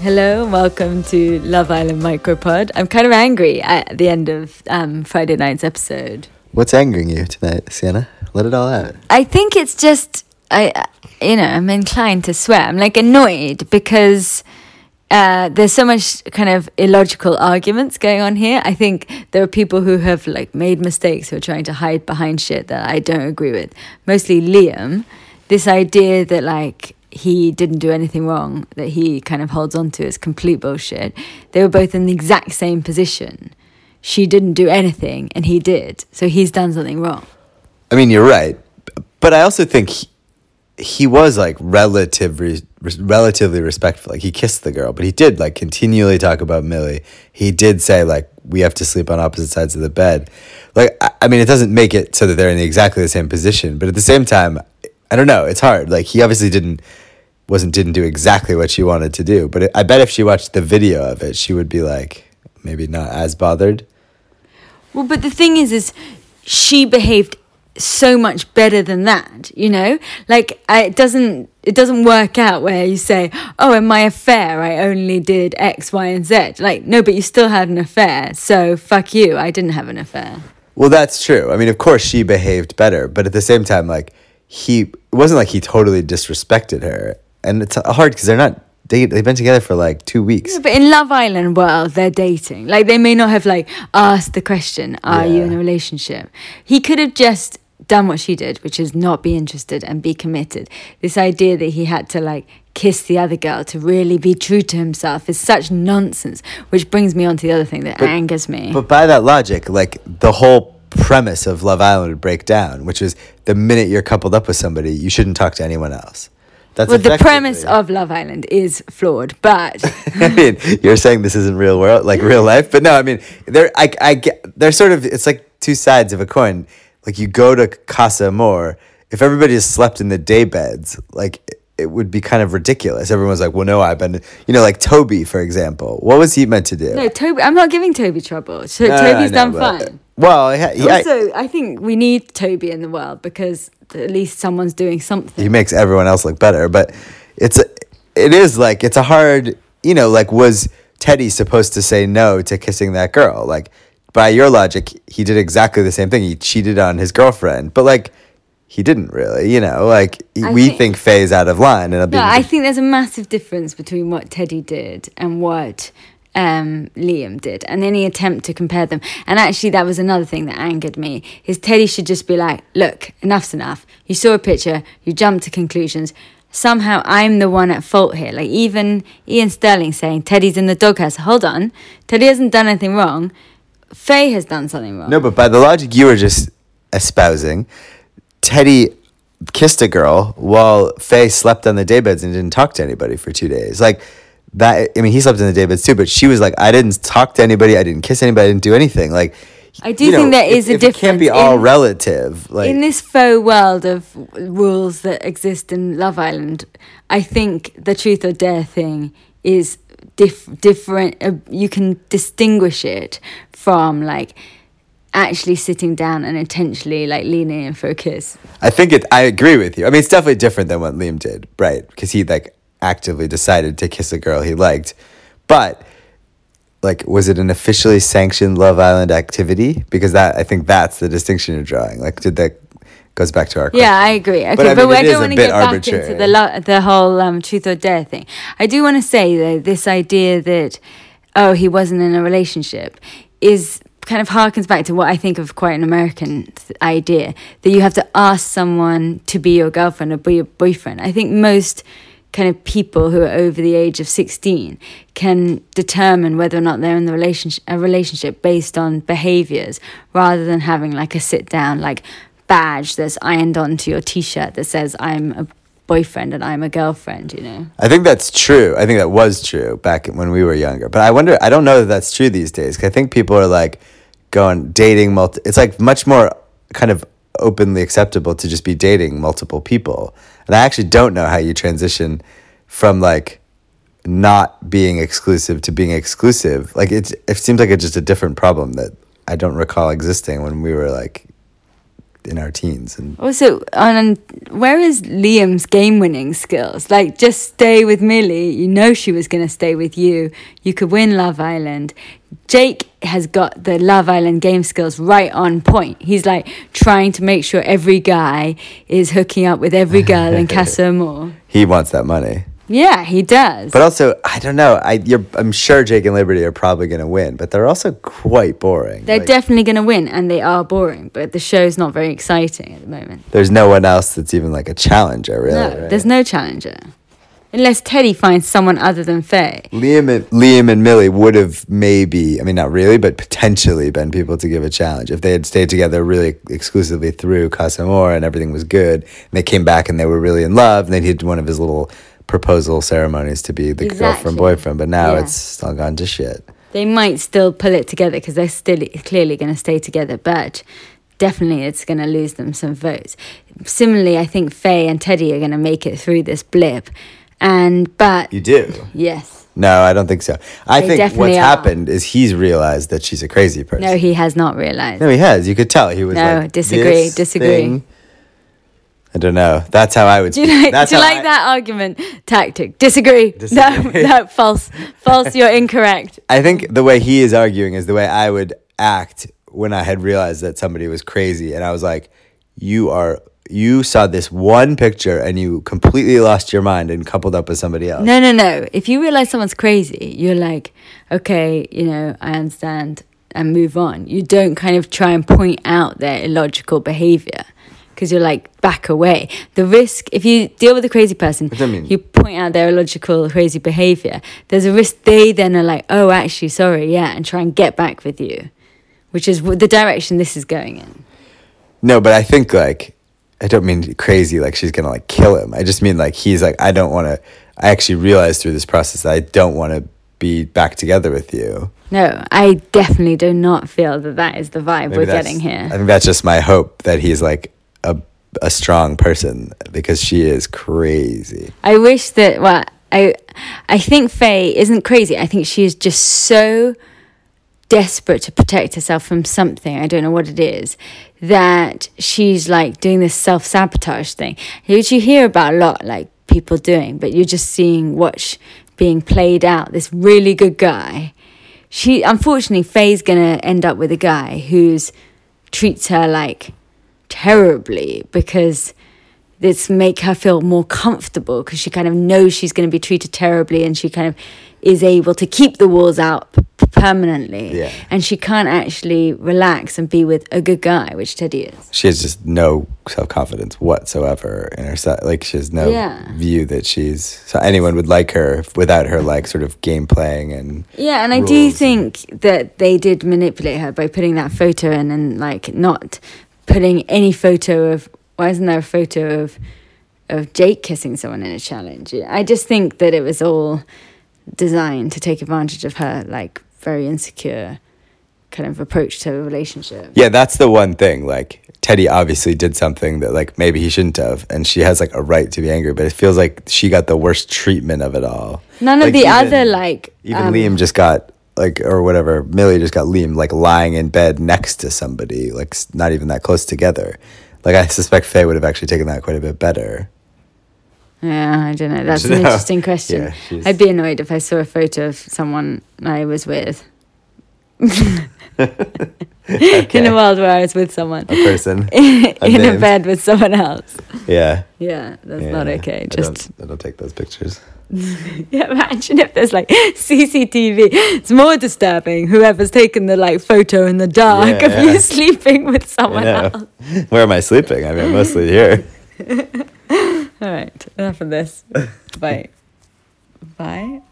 Hello, and welcome to Love Island Micropod. I'm kind of angry at the end of um, Friday night's episode. What's angering you tonight, Sienna? Let it all out. I think it's just I, you know, I'm inclined to swear. I'm like annoyed because uh, there's so much kind of illogical arguments going on here. I think there are people who have like made mistakes who are trying to hide behind shit that I don't agree with. Mostly Liam. This idea that like he didn't do anything wrong that he kind of holds on to is complete bullshit. They were both in the exact same position. She didn't do anything and he did. So he's done something wrong. I mean, you're right. But I also think he, he was like relative, re, relatively respectful. Like he kissed the girl, but he did like continually talk about Millie. He did say like we have to sleep on opposite sides of the bed. Like I, I mean, it doesn't make it so that they're in exactly the same position, but at the same time, I don't know. It's hard. Like he obviously didn't wasn't didn't do exactly what she wanted to do. But it, I bet if she watched the video of it, she would be like maybe not as bothered. Well, but the thing is, is she behaved so much better than that. You know, like I, it doesn't it doesn't work out where you say, "Oh, in my affair, I only did X, Y, and Z." Like, no, but you still had an affair. So fuck you. I didn't have an affair. Well, that's true. I mean, of course, she behaved better, but at the same time, like he it wasn't like he totally disrespected her, and it's hard because they're not they they've been together for like two weeks. Yeah, but in Love Island world, they're dating. Like they may not have like asked the question, "Are you in a relationship?" He could have just done what she did, which is not be interested and be committed. This idea that he had to like kiss the other girl to really be true to himself is such nonsense. Which brings me on to the other thing that angers me. But by that logic, like the whole premise of Love Island would break down, which is the minute you're coupled up with somebody, you shouldn't talk to anyone else. That's well, the premise of Love Island is flawed, but I mean, you're saying this isn't real world, like real life, but no, I mean, they're I, I get they're sort of it's like two sides of a coin. Like you go to Casa Amor, if everybody just slept in the day beds, like it, it would be kind of ridiculous. Everyone's like, well, no, I've been, you know, like Toby, for example. What was he meant to do? no, Toby. I'm not giving Toby trouble. So No, no, Toby's know, done but- fine. Well, yeah, yeah, Also, I think we need Toby in the world because at least someone's doing something. he makes everyone else look better. But it's a, it is like it's a hard, you know, like was Teddy supposed to say no to kissing that girl? Like by your logic, he did exactly the same thing. He cheated on his girlfriend, but like he didn't really, you know. Like we think- think Faye's out of line, and No, I think there's a massive difference between what Teddy did and what um, Liam did, and any attempt to compare them. And actually, that was another thing that angered me. Is Teddy should just be like, "Look, enough's enough. You saw a picture, you jumped to conclusions. Somehow, I'm the one at fault here. Like even Iain Stirling saying Teddy's in the doghouse. Hold on, Teddy hasn't done anything wrong. Faye has done something wrong. No, but by the logic you were just espousing, Teddy kissed a girl while Faye slept on the daybeds and didn't talk to anybody for two days. Like that. I mean, he slept in the daybeds too, but she was like, I didn't talk to anybody. I didn't kiss anybody. I didn't do anything. Like, I do you think there if- a if It can't be all in- relative. Like, in this faux world of rules that exist in Love Island, I think the truth or dare thing is diff- different. Uh, you can distinguish it from like actually sitting down and intentionally like leaning in for a kiss. I think it. I agree with you. I mean, it's definitely different than what Liam did, right? Because he like actively decided to kiss a girl he liked, but like, was it an officially sanctioned Love Island activity? Because that I think that's the distinction you're drawing. Like, did that goes back to our Yeah, I agree. Okay, But, but, I mean, I don't want to get back into the lo- the whole um, truth or dare thing. I do want to say though, this idea that oh he wasn't in a relationship is kind of harkens back to what I think of quite an American th- idea that you have to ask someone to be your girlfriend or be your boyfriend. I think most kind of people who are over the age of 16 can determine whether or not they're in the relationship a relationship based on behaviors rather than having like a sit down like badge that's ironed onto your t-shirt that says I'm a boyfriend and I'm a girlfriend, you know. I think that's true. I think that was true back when we were younger. But I wonder. I don't know that that's true these days. 'cause I think people are like going dating multi. It's like much more kind of openly acceptable to just be dating multiple people. And I actually don't know how you transition from like not being exclusive to being exclusive. Like it's it seems like it's just a different problem that I don't recall existing when we were like in our teens and oh, Also, on where is Liam's game-winning skills? Like, just stay with Millie. You know she was going to stay with you. You could win Love Island. Jake has got the Love Island game skills right on point. He's like trying to make sure every guy is hooking up with every girl in Casa Amor. he wants that money. Yeah, he does. But also, I don't know. I you're, I'm sure Jake and Liberty are probably going to win, but they're also quite boring. They're Like, definitely going to win, and they are boring. But the show's not very exciting at the moment. there's no one else that's even like a challenger, really. no, right? there's no challenger, unless Teddy finds someone other than Faye. Liam and Liam and Millie would have maybe, I mean, not really, but potentially been people to give a challenge if they had stayed together really exclusively through Casa Amor and everything was good. And they came back and they were really in love. And then he did one of his little proposal ceremonies to be the Exactly. girlfriend boyfriend. But now Yeah. it's all gone to shit. They might still pull it together because they're still clearly going to stay together, but definitely it's going to lose them some votes. Similarly, I think Faye and Teddy are going to make it through this blip, and but You do. yes, No, I don't think so. I They think what's are. happened is he's realized that she's a crazy person. no, he has not realized. No, he has. You could tell he was No, like disagree, "This disagree." thing-" I don't know. That's how I would. Do you like, That's do you like I- that argument tactic? Disagree. Disagree. No, no, false. False, you're incorrect. I think the way he is arguing is the way I would act when I had realized that somebody was crazy, and I was like, "You are." You saw this one picture and you completely lost your mind and coupled up with somebody else. No, no, no. If you realize someone's crazy, you're like, okay, you know, I understand and move on. You don't kind of try and point out their illogical behavior because you're like, back away. The risk, if you deal with a crazy person, you point out their illogical, crazy behavior, there's a risk they then are like, oh, actually, sorry, yeah, and try and get back with you, which is the direction this is going in. No, but I think like I don't mean crazy like she's gonna like kill him. I just mean like he's like I don't want to. I actually realized through this process that I don't want to be back together with you. No, I definitely do not feel that that is the vibe Maybe we're getting here. I think that's just my hope that he's like a a strong person because she is crazy. I wish that well, I I think Faye isn't crazy. I think she is just so desperate to protect herself from something. I don't know what it is. That she's like doing this self sabotage thing, which you hear about a lot, like people doing, but you're just seeing what's being played out. This really good guy. She unfortunately Faye's gonna end up with a guy who's treats her like terribly because this make her feel more comfortable because she kind of knows she's going to be treated terribly and she kind of is able to keep the walls out p- permanently Yeah. and she can't actually relax and be with a good guy which teddy is She has just no self confidence whatsoever in herself. Like she has no Yeah. view that she's so anyone would like her without her like sort of game playing and yeah and i do think that they did manipulate her by putting that photo in and like not putting any photo of why isn't there a photo of of jake kissing someone in a challenge i just think that it was all designed to take advantage of her like very insecure kind of approach to a relationship. Yeah, that's the one thing. Like Teddy obviously did something that like maybe he shouldn't have, and she has like a right to be angry. But it feels like she got the worst treatment of it all. None Like, of the even- other like Even um, Liam just got like or whatever. Millie just got Liam like lying in bed next to somebody, like not even that close together. Like I suspect Faye would have actually taken that quite a bit better. Yeah, I don't know. That's an know. interesting question. Yeah, I'd be annoyed if I saw a photo of someone I was with. In a world where I was with someone. A person. in a bed with someone else. Yeah. Yeah, that's yeah. not okay. I Just don't, I don't take those pictures. yeah, imagine if there's like CCTV. It's more disturbing. Whoever's taken the like photo in the dark of Yeah. you sleeping with someone else. Where am I sleeping? I mean, I'm mostly here. All right, enough of this. Bye. Bye.